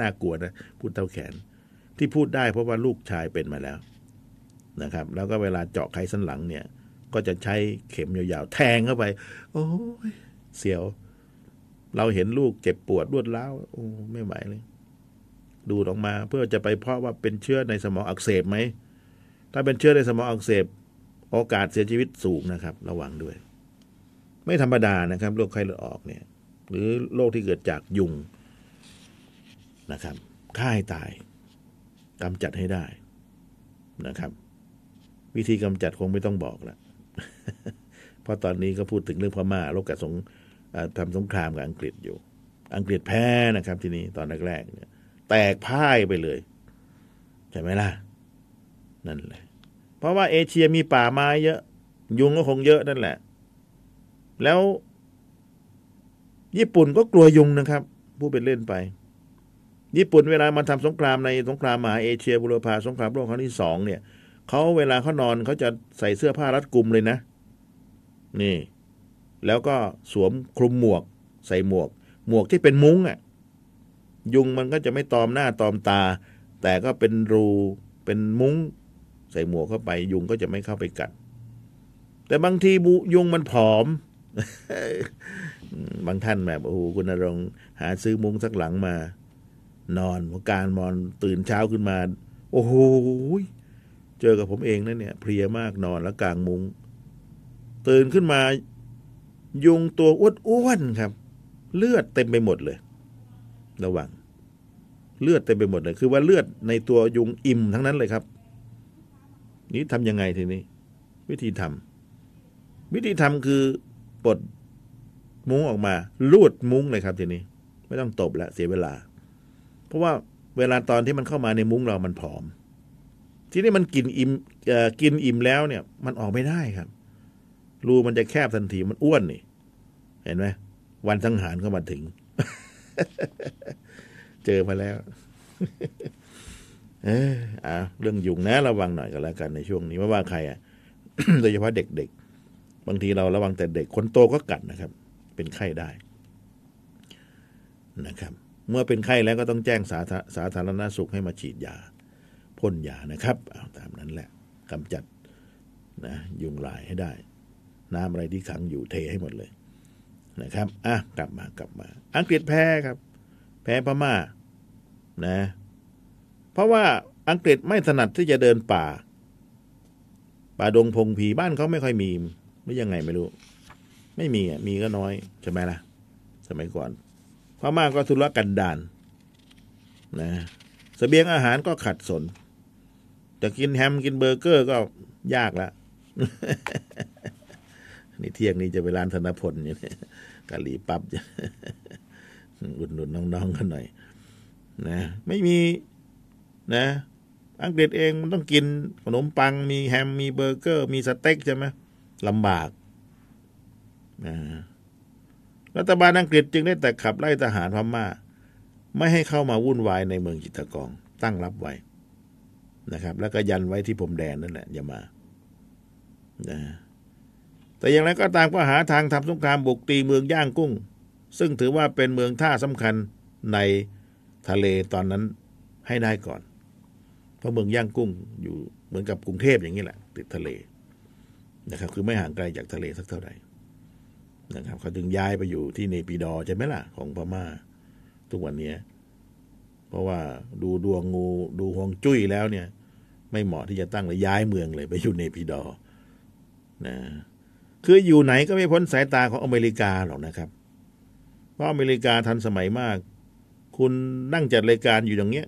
น่ากลัวนะพูดเท่าแขน ที่พูดได้เพราะว่าลูกชายเป็นมาแล้วนะครับ แล้วก็เวลาเจาะไขสันหลังเนี่ย ก็จะใช้เข็มยาวๆ แทงเข้าไป โอ้ยเสียว เราเห็นลูกเจ็บปวดรวดร้าวโอ้ไม่ไหวเลย ดูออกมา เพื่อจะไปเพาะว่าเป็นเชื้อในสมองอักเสบไหมถ้าเป็นเชื้อในสมองอักเสบ โอกาสเสียชีวิตสูงนะครับ ระวังด้วย ไม่ธรรมดานะครับโรคไข้เลือดออกเนี่ย หรือโรคที่เกิดจากยุงนะครับฆ่าให้ตายกำจัดให้ได้นะครับ วิธีกำจัดคงไม่ต้องบอกละเพราะตอนนี้ก็พูดถึงเรื่องพม่าโรคกระสงทำสงครามกับอังกฤษอยู่ อังกฤษแพ้นะครับ ทีนี้ตอนแรกๆเนี่ย แตกพ่ายไปเลยใช่ไหมล่ะ นั่นแหละ เพราะว่าเอเชียมีป่าไม้เยอะ ยุงก็คงเยอะนั่นแหละ แล้ว ญี่ปุ่นก็กลัวยุงนะครับผู้เป็นเล่นไป ญี่ปุ่นเวลามาทำสงครามในสงครามมหาเอเชียบุรพาสงครามโลกครั้งที่สองเนี่ยเขาเวลาเขานอนเขาจะใส่เสื้อผ้ารัดกุมเลยนะ นี่ แล้วก็สวมคลุมหมวก ใส่หมวก หมวกที่เป็นมุ้งอะ่ะ ยุงมันก็จะไม่ตอมหน้าตอมตา แต่ก็เป็นรูเป็นมุ้ง ใส่หมวกเข้าไป ยุงก็จะไม่เข้าไปกัด แต่บางทีบุยุงมันผอม บางท่านแบบโอ้โหคุณนรงหาซื้อมุ้งสักหลังมา นอนพอการมอนตื่นเช้าขึ้นมา โอ้โหเจอกับผมเองนะเนี่ย เพลียมากนอนแล้วกลางมุง้งตื่นขึ้นมา ยุงตัวอ้วนๆครับ เลือดเต็มไปหมดเลย ระวัง เลือดเต็มไปหมดเลย คือว่าเลือดในตัวยุงอิ่มทั้งนั้นเลยครับ นี้ทำยังไงทีนี้ วิธีทำวิธีทำคือ ปลดมุ้งออกมา ลูดมุ้งเลยครับทีนี้ ไม่ต้องตบแล้วเสียเวลา เพราะว่าเวลาตอนที่มันเข้ามาในมุ้งเรามันผอม ทีนี้มันกินอิ่มกินอิ่มแล้วเนี่ย มันออกไม่ได้ครับ รูมันจะแคบทันทีมันอ้วนนี่ เห็นไหมวันสังหารเข้ามาถึง เจอมาแล้ว เอออ่าเรื่องยุงนะระวังหน่อยก็แล้วกันในช่วงนี้ไม่ว่าใครอะโดยเฉพาะเด็ก บางทีเราระวังแต่เด็กคนโตก็กัดนะครับ เป็นไข้ได้นะครับ เมื่อเป็นไข้แล้วก็ต้องแจ้งสาธาสาธารณสุขให้มาฉีดยาพ่นยานะครับเอาตามนั้นแหละกำจัดนะยุงลายให้ได้ น้ำอะไรที่ขังอยู่เทให้หมดเลยนะครับอะกลับมากลับมา อังกฤษแพ้ครับ แพ้พม่านะ เพราะว่าอังกฤษไม่ถนัดที่จะเดินป่า ป่าดงพงผีบ้านเขาไม่ค่อยมี ไม่ยังไงไม่รู้ ไม่มีอะมีก็น้อยใช่ไหมล่ะ สมัยก่อนพม่าก็ทุรกันดารนะสเสบียงอาหารก็ขัดสนจะกินแฮมกินเบอร์เกอร์ก็ยากละนี่เที่ยงนี้จะไปร้านธนพลอยู่เนี่ยกะหรี่ปั๊บอุดหนุนน้องๆกันหน่อย นะ ไม่มีนะ อังกฤษเองมันต้องกินขนมปัง มีแฮมมีเบอร์เกอร์ มีสเต็กใช่ไหม ลำบากรัฐบาลอังกฤษจึงได้แต่ขับไล่ทหารพม่า ไม่ให้เข้ามาวุ่นวายในเมืองจิตกองตั้งรับไว้นะครับ แล้วก็ยันไว้ที่พรมแดนนั่นแหละอย่ามานะแต่อย่างไรก็ตามก็หาทางทำสงครามบุกตีเมืองย่างกุ้ง ซึ่งถือว่าเป็นเมืองท่าสำคัญในทะเลตอนนั้นให้ได้ก่อน เพราะเมืองย่างกุ้งอยู่เหมือนกับกรุงเทพอย่างนี้แหละ ติดทะเล นะครับ คือไม่ห่างไกลจากทะเลสักเท่าไหร่นะครับเขาถึงย้ายไปอยู่ที่เนปิดอใช่ไหมล่ะ ของพม่า ทุกวันนี้เพราะว่าดูดวงงูดูฮวงจุ้ยแล้วเนี่ย ไม่เหมาะที่จะตั้งเลยย้ายเมืองเลยไปอยู่เนปิดอนะคืออยู่ไหนก็ไม่พ้นสายตาของอเมริกาหรอกนะครับ เพราะอเมริกาทันสมัยมาก คุณนั่งจัดรายการอยู่อย่างเงี้ย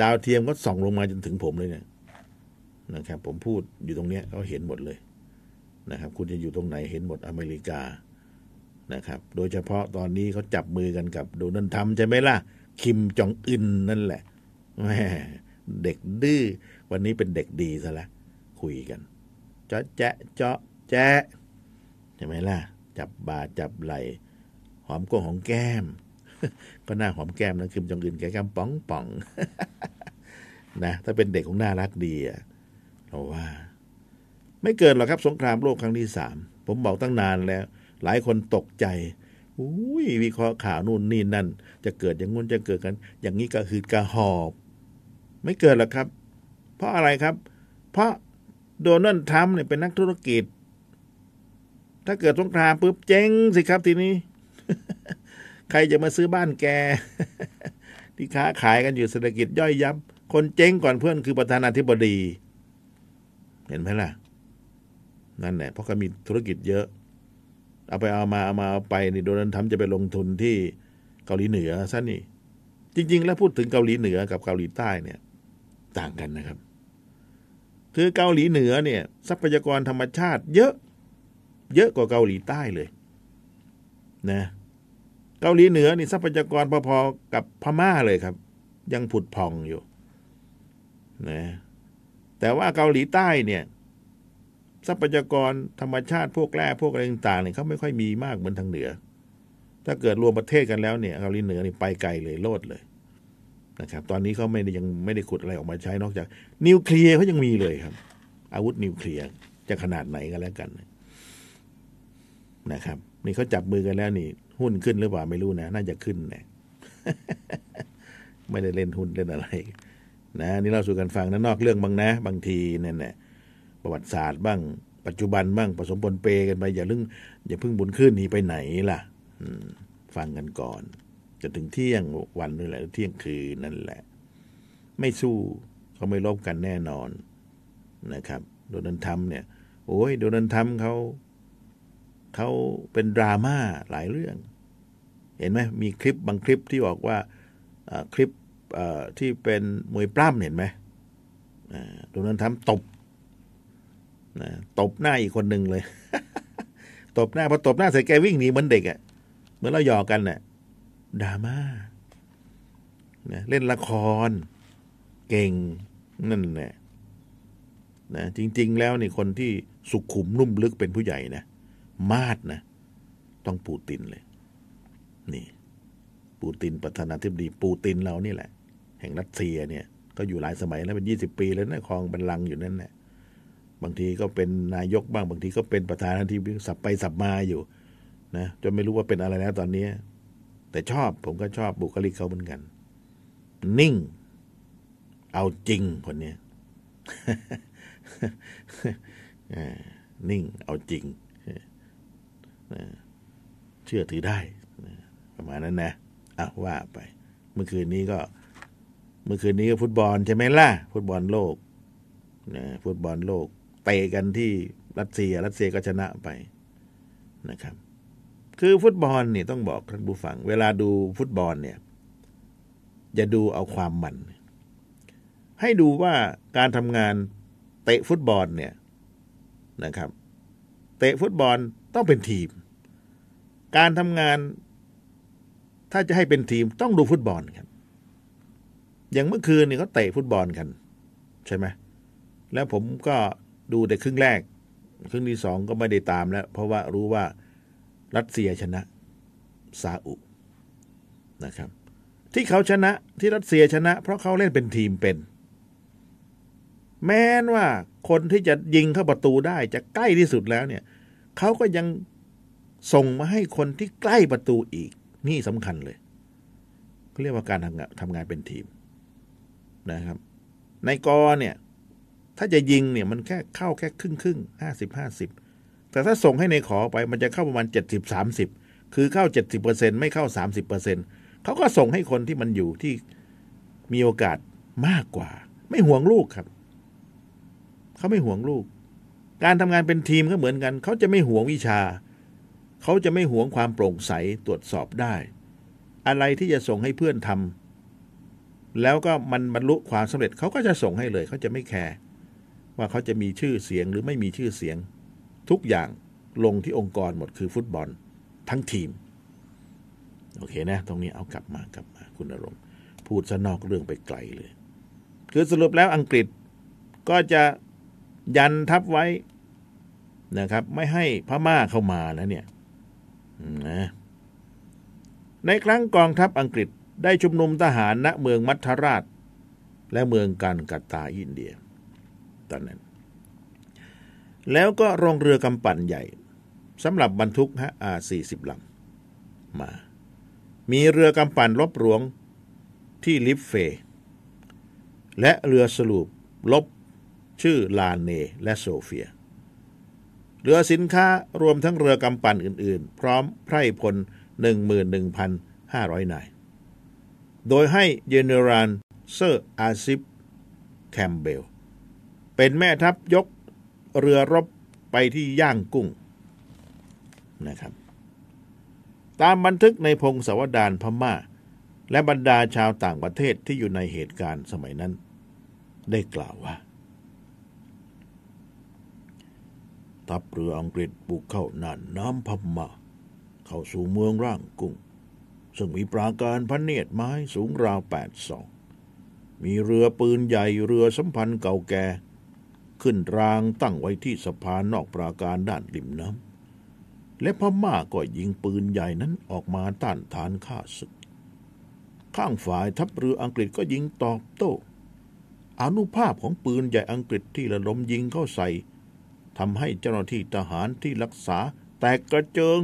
ดาวเทียมก็ส่องลงมาจนถึงผมเลยเนี่ยนะครับ ผมพูดอยู่ตรงเนี้ยเขาเห็นหมดเลย นะครับ คุณจะอยู่ตรงไหนเห็นหมดอเมริกานะครับ โดยเฉพาะตอนนี้เขาจับมือกันกับโดนัลด์ทรัมป์ใช่ไหมล่ะ คิมจองอึนนั่นแหละแม่เด็กดื้อวันนี้เป็นเด็กดีซะแล้วคุยกันเจาะแจ๊ะเจาะแจ๊ะใช่ไหมล่ะ จับบาจับไหลหอมก้งหอมแก้ม ก็หน้าหอมแก้มนะคิมจองอึนแกแก้มป๋องป๋องนะถ้าเป็นเด็กของน่ารักดีอะเราว่า ไม่เกินหรอกครับ สงครามโลกครั้งที่สามผมบอกตั้งนานแล้ว หลายคนตกใจอุ้ยวิเคราะห์ข่าวนู่นนี่นั่น จะเกิดอย่างงู้นจะเกิดกัน อย่างนี้ก็คือกระหอบ ไม่เกิดหรอกครับ เพราะอะไรครับ เพราะโดนัลด์ทรัมป์เนี่ยเป็นนักธุรกิจ ถ้าเกิดสงครามปุ๊บเจ๊งสิครับทีนี้ ใครจะมาซื้อบ้านแก ที่ค้าขายกันอยู่เศรษฐกิจย่อยยับ คนเจ๊งก่อนเพื่อนคือประธานาธิบดี เห็นไหมล่ะ นั่นแหละเพราะเขามีธุรกิจเยอะ เอาไปเอามาเอามาเอาไปนี่โดนัลด์ทรัมป์จะไปลงทุนที่เกาหลีเหนือซะนี่ จริง ๆ แล้วพูดถึงเกาหลีเหนือกับเกาหลีใต้เนี่ย ต่างกันนะครับ คือเกาหลีเหนือเนี่ย ทรัพยากรธรรมชาติ เยอะ เยอะกว่าเกาหลีใต้เลยนะเกาหลีเหนือนี่ทรัพยากรพอๆกับพม่าเลยครับ ยังผุดพองอยู่นะแต่ว่าเกาหลีใต้เนี่ย ทรัพยากรธรรมชาติพวกแร่พวกอะไรต่างๆเนี่ยเขาไม่ค่อยมีมากเหมือนทางเหนือ ถ้าเกิดรวมประเทศกันแล้วเนี่ยเกาหลีเหนือนี่ไปไกลเลยโลดเลยนะครับ ตอนนี้เขาไม่ได้ยังไม่ได้ขุดอะไรออกมาใช้นอกจาก นิวเคลียร์เขายังมีเลยครับ อาวุธนิวเคลียร์จะขนาดไหนกันแล้วกันนะครับนี่เขาจับมือกันแล้วนี่ หุ้นขึ้นหรือเปล่าไม่รู้นะ น่าจะขึ้นนะไม่ได้เล่นหุ้นเล่นอะไร นะ นี่เราสู่กันฟังนะนอกเรื่องบางนะ บางทีเนี่ยนะ ประวัติศาสตร์บ้าง ปัจจุบันบ้างผสมปนเปกันไปอย่าลึ่งอย่าเพิ่งบุญขึ้นหนีไปไหนล่ะฟังกันก่อนจะถึงเที่ยงวันนี่แหละเที่ยงคืนนั่นแหละ ไม่สู้เขาไม่ลบกันแน่นอนนะครับ โดนัลด์ทรัมเนี่ย โอ้ยโดนัลด์ทรัมเขาเขาเป็นดราม่าหลายเรื่อง เห็นไหมมีคลิปบางคลิปที่บอกว่าคลิปที่เป็นมวยปล้ำเห็นไหมโดนัลด์ทรัมตบ นะตบหน้าอีกคนหนึ่งเลย ตบหน้าพอตบหน้าเสร็จแกวิ่งหนีเหมือนเด็กอะ่ะเหมือนเราหยอกกันน่ะดราม่านะเล่นละคร เก่งนั่นแหละนะจริง ๆ แล้วนี่คนที่สุขุมนุ่มลึกเป็นผู้ใหญ่นะมาดนะ ต้องปูตินเลย นี่ ปูตินประธานาธิบดีปูตินเรานี่แหละ แห่งรัสเซียเนี่ย ก็อยู่หลายสมัยแล้วเป็นยี่สิบปีแล้วนะครองบัลลังก์อยู่นั่นแหละ บางทีก็เป็นนายกบ้าง บางทีก็เป็นประธานาธิบดีสับไปสับมาอยู่นะจนไม่รู้ว่าเป็นอะไรแล้วตอนนี้ แต่ชอบผมก็ชอบบุคลิกเขาเหมือนกัน นิ่ง เอาจริงคนนี้นิ่ง เอาจริงเชื่อถือได้ประมาณนั้นนะอะว่าไป เมื่อคืนนี้ก็ เมื่อคืนนี้ก็ฟุตบอลใช่ไหมล่ะ ฟุตบอลโลกนะฟุตบอลโลก เตะกันที่รัสเซีย รัสเซียก็ชนะไปนะครับ คือฟุตบอลเนี่ยต้องบอกท่านผู้ฟัง เวลาดูฟุตบอลเนี่ยอย่าดูเอาความมัน ให้ดูว่าการทำงานเตะฟุตบอลเนี่ยนะครับ เตะฟุตบอลต้องเป็นทีม การทำงาน ถ้าจะให้เป็นทีมต้องดูฟุตบอลครับ อย่างเมื่อคืนเนี่ยเขาเตะฟุตบอลกัน ใช่ไหมแล้วผมก็ ดูแต่ครึ่งแรก ครึ่งที่สองก็ไม่ได้ตามแล้ว เพราะว่ารู้ว่ารัสเซียชนะซาอุนะครับ ที่เขาชนะที่รัสเซียชนะ เพราะเขาเล่นเป็นทีมเป็น แม้นว่าคนที่จะยิงเข้าประตูได้จะใกล้ที่สุดแล้วเนี่ยเขาก็ยังส่งมาให้คนที่ใกล้ประตูอีก นี่สำคัญเลยเขาเรียกว่าการทำงานทำงานเป็นทีมนะครับ ในกอเนี่ย ถ้าจะยิงเนี่ยมันแค่เข้าแค่ครึ่งครึ่งห้าสิบห้าสิบแต่ถ้าส่งให้ในขอไปมันจะเข้าประมาณเจ็ดสิบสามสิบคือเข้าเจ็ดสิบเปอร์เซ็นไม่เข้าสามสิบเปอร์เซ็นเขาก็ส่งให้คนที่มันอยู่ที่มีโอกาสมากกว่า ไม่ห่วงลูกครับ เขาไม่ห่วงลูก การทำงานเป็นทีมก็เหมือนกัน เขาจะไม่ห่วงวิชา เขาจะไม่ห่วงความโปร่งใสตรวจสอบได้ อะไรที่จะส่งให้เพื่อนทำแล้วก็มันบรรลุความสำเร็จเขาก็จะส่งให้เลย เขาจะไม่แคร์ ว่าเขาจะมีชื่อเสียงหรือไม่มีชื่อเสียง ทุกอย่างลงที่องค์กรหมดคือฟุตบอลทั้งทีม โอเคนะ ตรงนี้เอากลับมากลับมาคุณอารมณ์ พูดซะนอกเรื่องไปไกลเลย คือสรุปแล้วอังกฤษก็จะยันทับไว้นะครับ ไม่ให้พม่าเข้ามาแล้วเนี่ยนะในครั้งกองทัพอังกฤษได้ชุมนุมทหารณเมืองมัทราช และเมืองกันกัตตาอินเดีย ตอนนั้น แล้วก็โรงเรือกำปั่นใหญ่สำหรับบรรทุกฮะอาสี่สิบลำมา มีเรือกำปั่นลบหลวงที่ลิฟเฟ และเรือสลูปรบชื่อลาเนและโซเฟีย เรือสินค้ารวมทั้งเรือกำปั่นอื่นๆ พร้อมไพร่พล 11,500 นาย โดยให้เยเนราลเซอร์อาชิบัล แคมเบล เป็นแม่ทัพยกเรือรบไปที่ย่างกุ้งนะครับ ตามบันทึกในพงศาวดารพม่า และบรรดาชาวต่างประเทศที่อยู่ในเหตุการณ์สมัยนั้น ได้กล่าวว่า ทัพเรืออังกฤษบุกเข้าน่านน้ำพม่า เข้าสู่เมืองร่างกุ้ง ซึ่งมีปราการพระเนตรไม้สูงราวแปดศอกมีเรือปืนใหญ่เรือสัมพันธ์เก่าแก่ ขึ้นรางตั้งไว้ที่สะพานนอกปราการด้านริมน้ำ และพม่าก็ยิงปืนใหญ่นั้นออกมาต้านทานข้าศึก ข้างฝ่ายทัพเรืออังกฤษก็ยิงตอบโต้ อนุภาพของปืนใหญ่อังกฤษที่ระดมยิงเข้าใส่ทำให้เจ้าหน้าที่ทหารที่รักษาแตกกระเจิง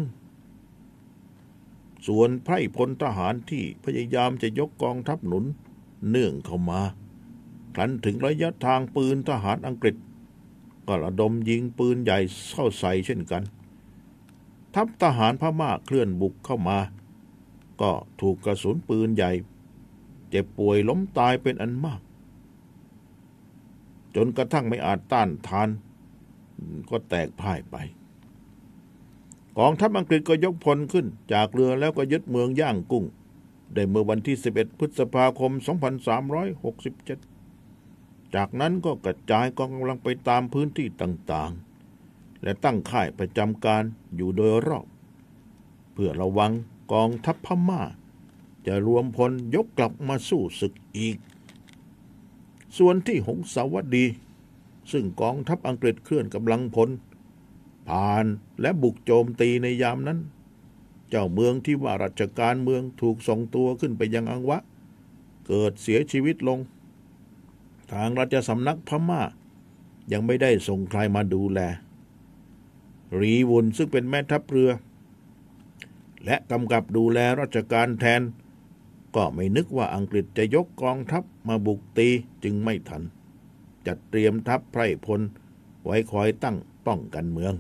ส่วนไพร่พลทหารที่พยายามจะยกกองทัพหนุนเนื่องเข้ามา ครั้นถึงระยะทางปืนทหารอังกฤษ ก็ระดมยิงปืนใหญ่เข้าใส่เช่นกัน ทัพทหารพม่าเคลื่อนบุกเข้ามา ก็ถูกกระสุนปืนใหญ่ เจ็บป่วยล้มตายเป็นอันมาก จนกระทั่งไม่อาจต้านทาน ก็แตกพ่ายไป กองทัพอังกฤษก็ยกพลขึ้นจากเรือแล้วก็ยึดเมืองย่างกุ้งได้เมื่อวันที่ 11 พฤษภาคม 2367 จากนั้นก็กระจายกองกำลังไปตามพื้นที่ต่างๆ และตั้งค่ายประจำการอยู่โดยรอบ เพื่อระวังกองทัพพม่า จะรวมพลยกกลับมาสู้ศึกอีก ส่วนที่หงสาวดี ซึ่งกองทัพอังกฤษเคลื่อนกำลังพล ผ่านและบุกโจมตีในยามนั้น เจ้าเมืองที่ว่าราชการเมืองถูกส่งตัวขึ้นไปยังอังวะ เกิดเสียชีวิตลง ทางราชสำนักพม่า ยังไม่ได้ส่งใครมาดูแล รีวุนซึ่งเป็นแม่ทัพเรือ และกำกับดูแลราชการแทน ก็ไม่นึกว่าอังกฤษจะยกกองทัพมาบุกตีจึงไม่ทัน จัดเตรียมทัพไพร่พลไว้คอยตั้งป้องกันเมือง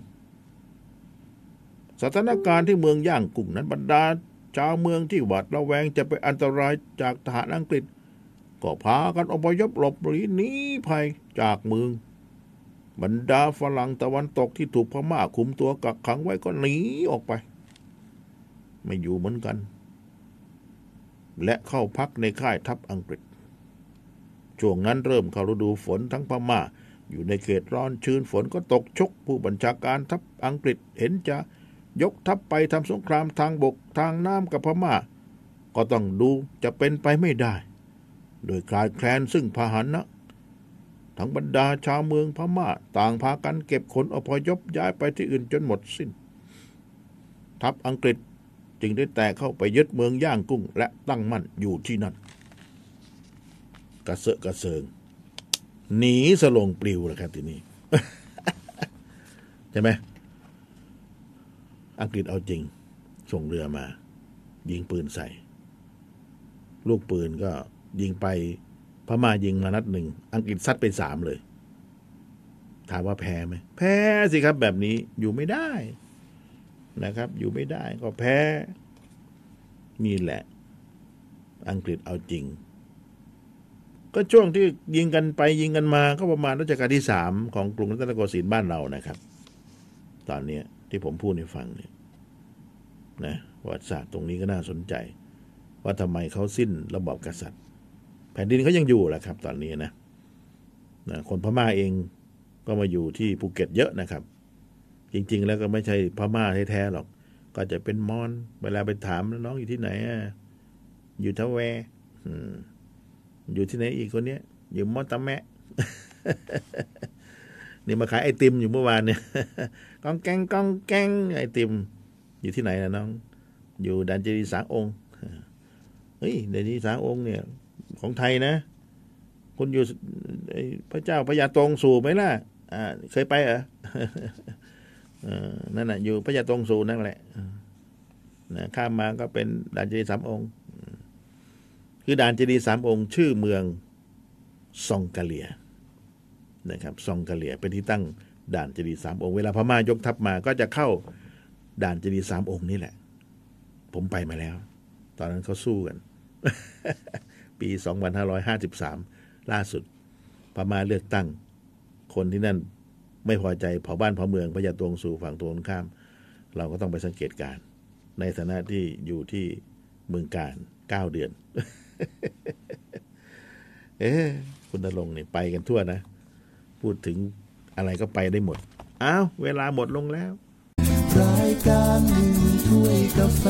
สถานการณ์ที่เมืองย่างกุ้งนั้นบรรดาชาวเมืองที่หวาดระแวงจะไปอันตรายจากทหารอังกฤษ ก็พากันอพยพหลบหนีหนีภัยจากเมือง บรรดาฝรั่งตะวันตกที่ถูกพม่าคุมตัวกักขังไว้ก็หนีออกไป ไม่อยู่เหมือนกัน และเข้าพักในค่ายทัพอังกฤษ ช่วงนั้นเริ่มเข้าฤดูฝนทั้งพม่า อยู่ในเขตร้อนชื้นฝนก็ตกชก ผู้บัญชาการทัพอังกฤษเห็นจะยกทัพไปทำสงครามทางบกทางน้ำกับพม่า ก็ต้องดูจะเป็นไปไม่ได้ โดยคลายแคลนซึ่งพาหนะ ทั้งบรรดาชาวเมืองพม่า ต่างพากันเก็บขนอพยพย้ายไปที่อื่นจนหมดสิน้น ทัพอังกฤษจึงได้แตกเข้าไปยึดเมืองย่างกุ้ง และตั้งมั่นอยู่ที่นั่น กระเซาะกระเซิง หนีสลงปลิวแล้วครับทีนี้ใช่ไหมอังกฤษเอาจริง ส่งเรือมา ยิงปืนใส่ ลูกปืนก็ ยิงไปพม่ายิงมานัดหนึ่ง อังกฤษซัดไปสามเลย ถามว่าแพ้ไหมแพ้สิครับแบบนี้อยู่ไม่ได้นะครับ อยู่ไม่ได้ก็แพ้ นี่แหละ อังกฤษเอาจริง ก็ช่วงที่ยิงกันไปยิงกันมา ก็ประมาณรัชกาลที่สามของกรุงรัตนโกสินทร์บ้านเรานะครับ ตอนนี้ที่ผมพูดให้ฟังเนี่ยนะประวัติศาสตร์ตรงนี้ก็น่าสนใจ ว่าทำไมเขาสิ้นระบอบกษัตริย์ แผ่นดินเขายังอยู่แหละครับ ตอนนี้นะนะคนพม่าเองก็มาอยู่ที่ภูเก็ตเยอะนะครับ จริง ๆ แล้วก็ไม่ใช่พม่าแท้ๆหรอก ก็จะเป็นมอน เวลาไปถามน้องอยู่ที่ไหนอยู่ทะแวอยู่ที่ไหนอีกคนเนี้ย อยู่มอตะแมะนี่มาขายไอติมอยู่เมื่อวานเนี่ยกองแกงกองแกงไอติม อยู่ที่ไหนนะน้อง อยู่ดันเจดีสาองค์เฮ้ยดันเจดีสาองค์เนี่ย ของไทยนะ คุณอยู่พระเจ้าพระยาตรงสู่ไหมล่ะ อ่า เคยไปเหรออนั่นน่ะอยู่พระยาตรงสูนั่นแหละนะข้ามมาก็เป็นด่านเจดีย์สามองค์ คือด่านเจดีย์สามองค์ ชื่อเมืองซองกะเลียนะครับซองกะเลียเป็นที่ตั้งด่านเจดีย์สามองค์เวลาพม่ายกทัพมาก็จะเข้าด่านเจดีย์สามองค์นี่แหละ ผมไปมาแล้ว ตอนนั้นเขาสู้กัน ปี 2553 ล่าสุดพม่าเลือกตั้ง คนที่นั่นไม่พอใจเผาบ้านเผาเมืองพยาตรงสู่ฝั่งตรงข้าม เราก็ต้องไปสังเกตการ ในฐานะที่อยู่ที่เมืองการเก้าเดือน เอ๊ะคุณนรงค์นี่ไปกันทั่วนะ พูดถึงอะไรก็ไปได้หมด อ้าว เวลาหมดลงแล้วรายการหนึ่งถ้วยกาแฟ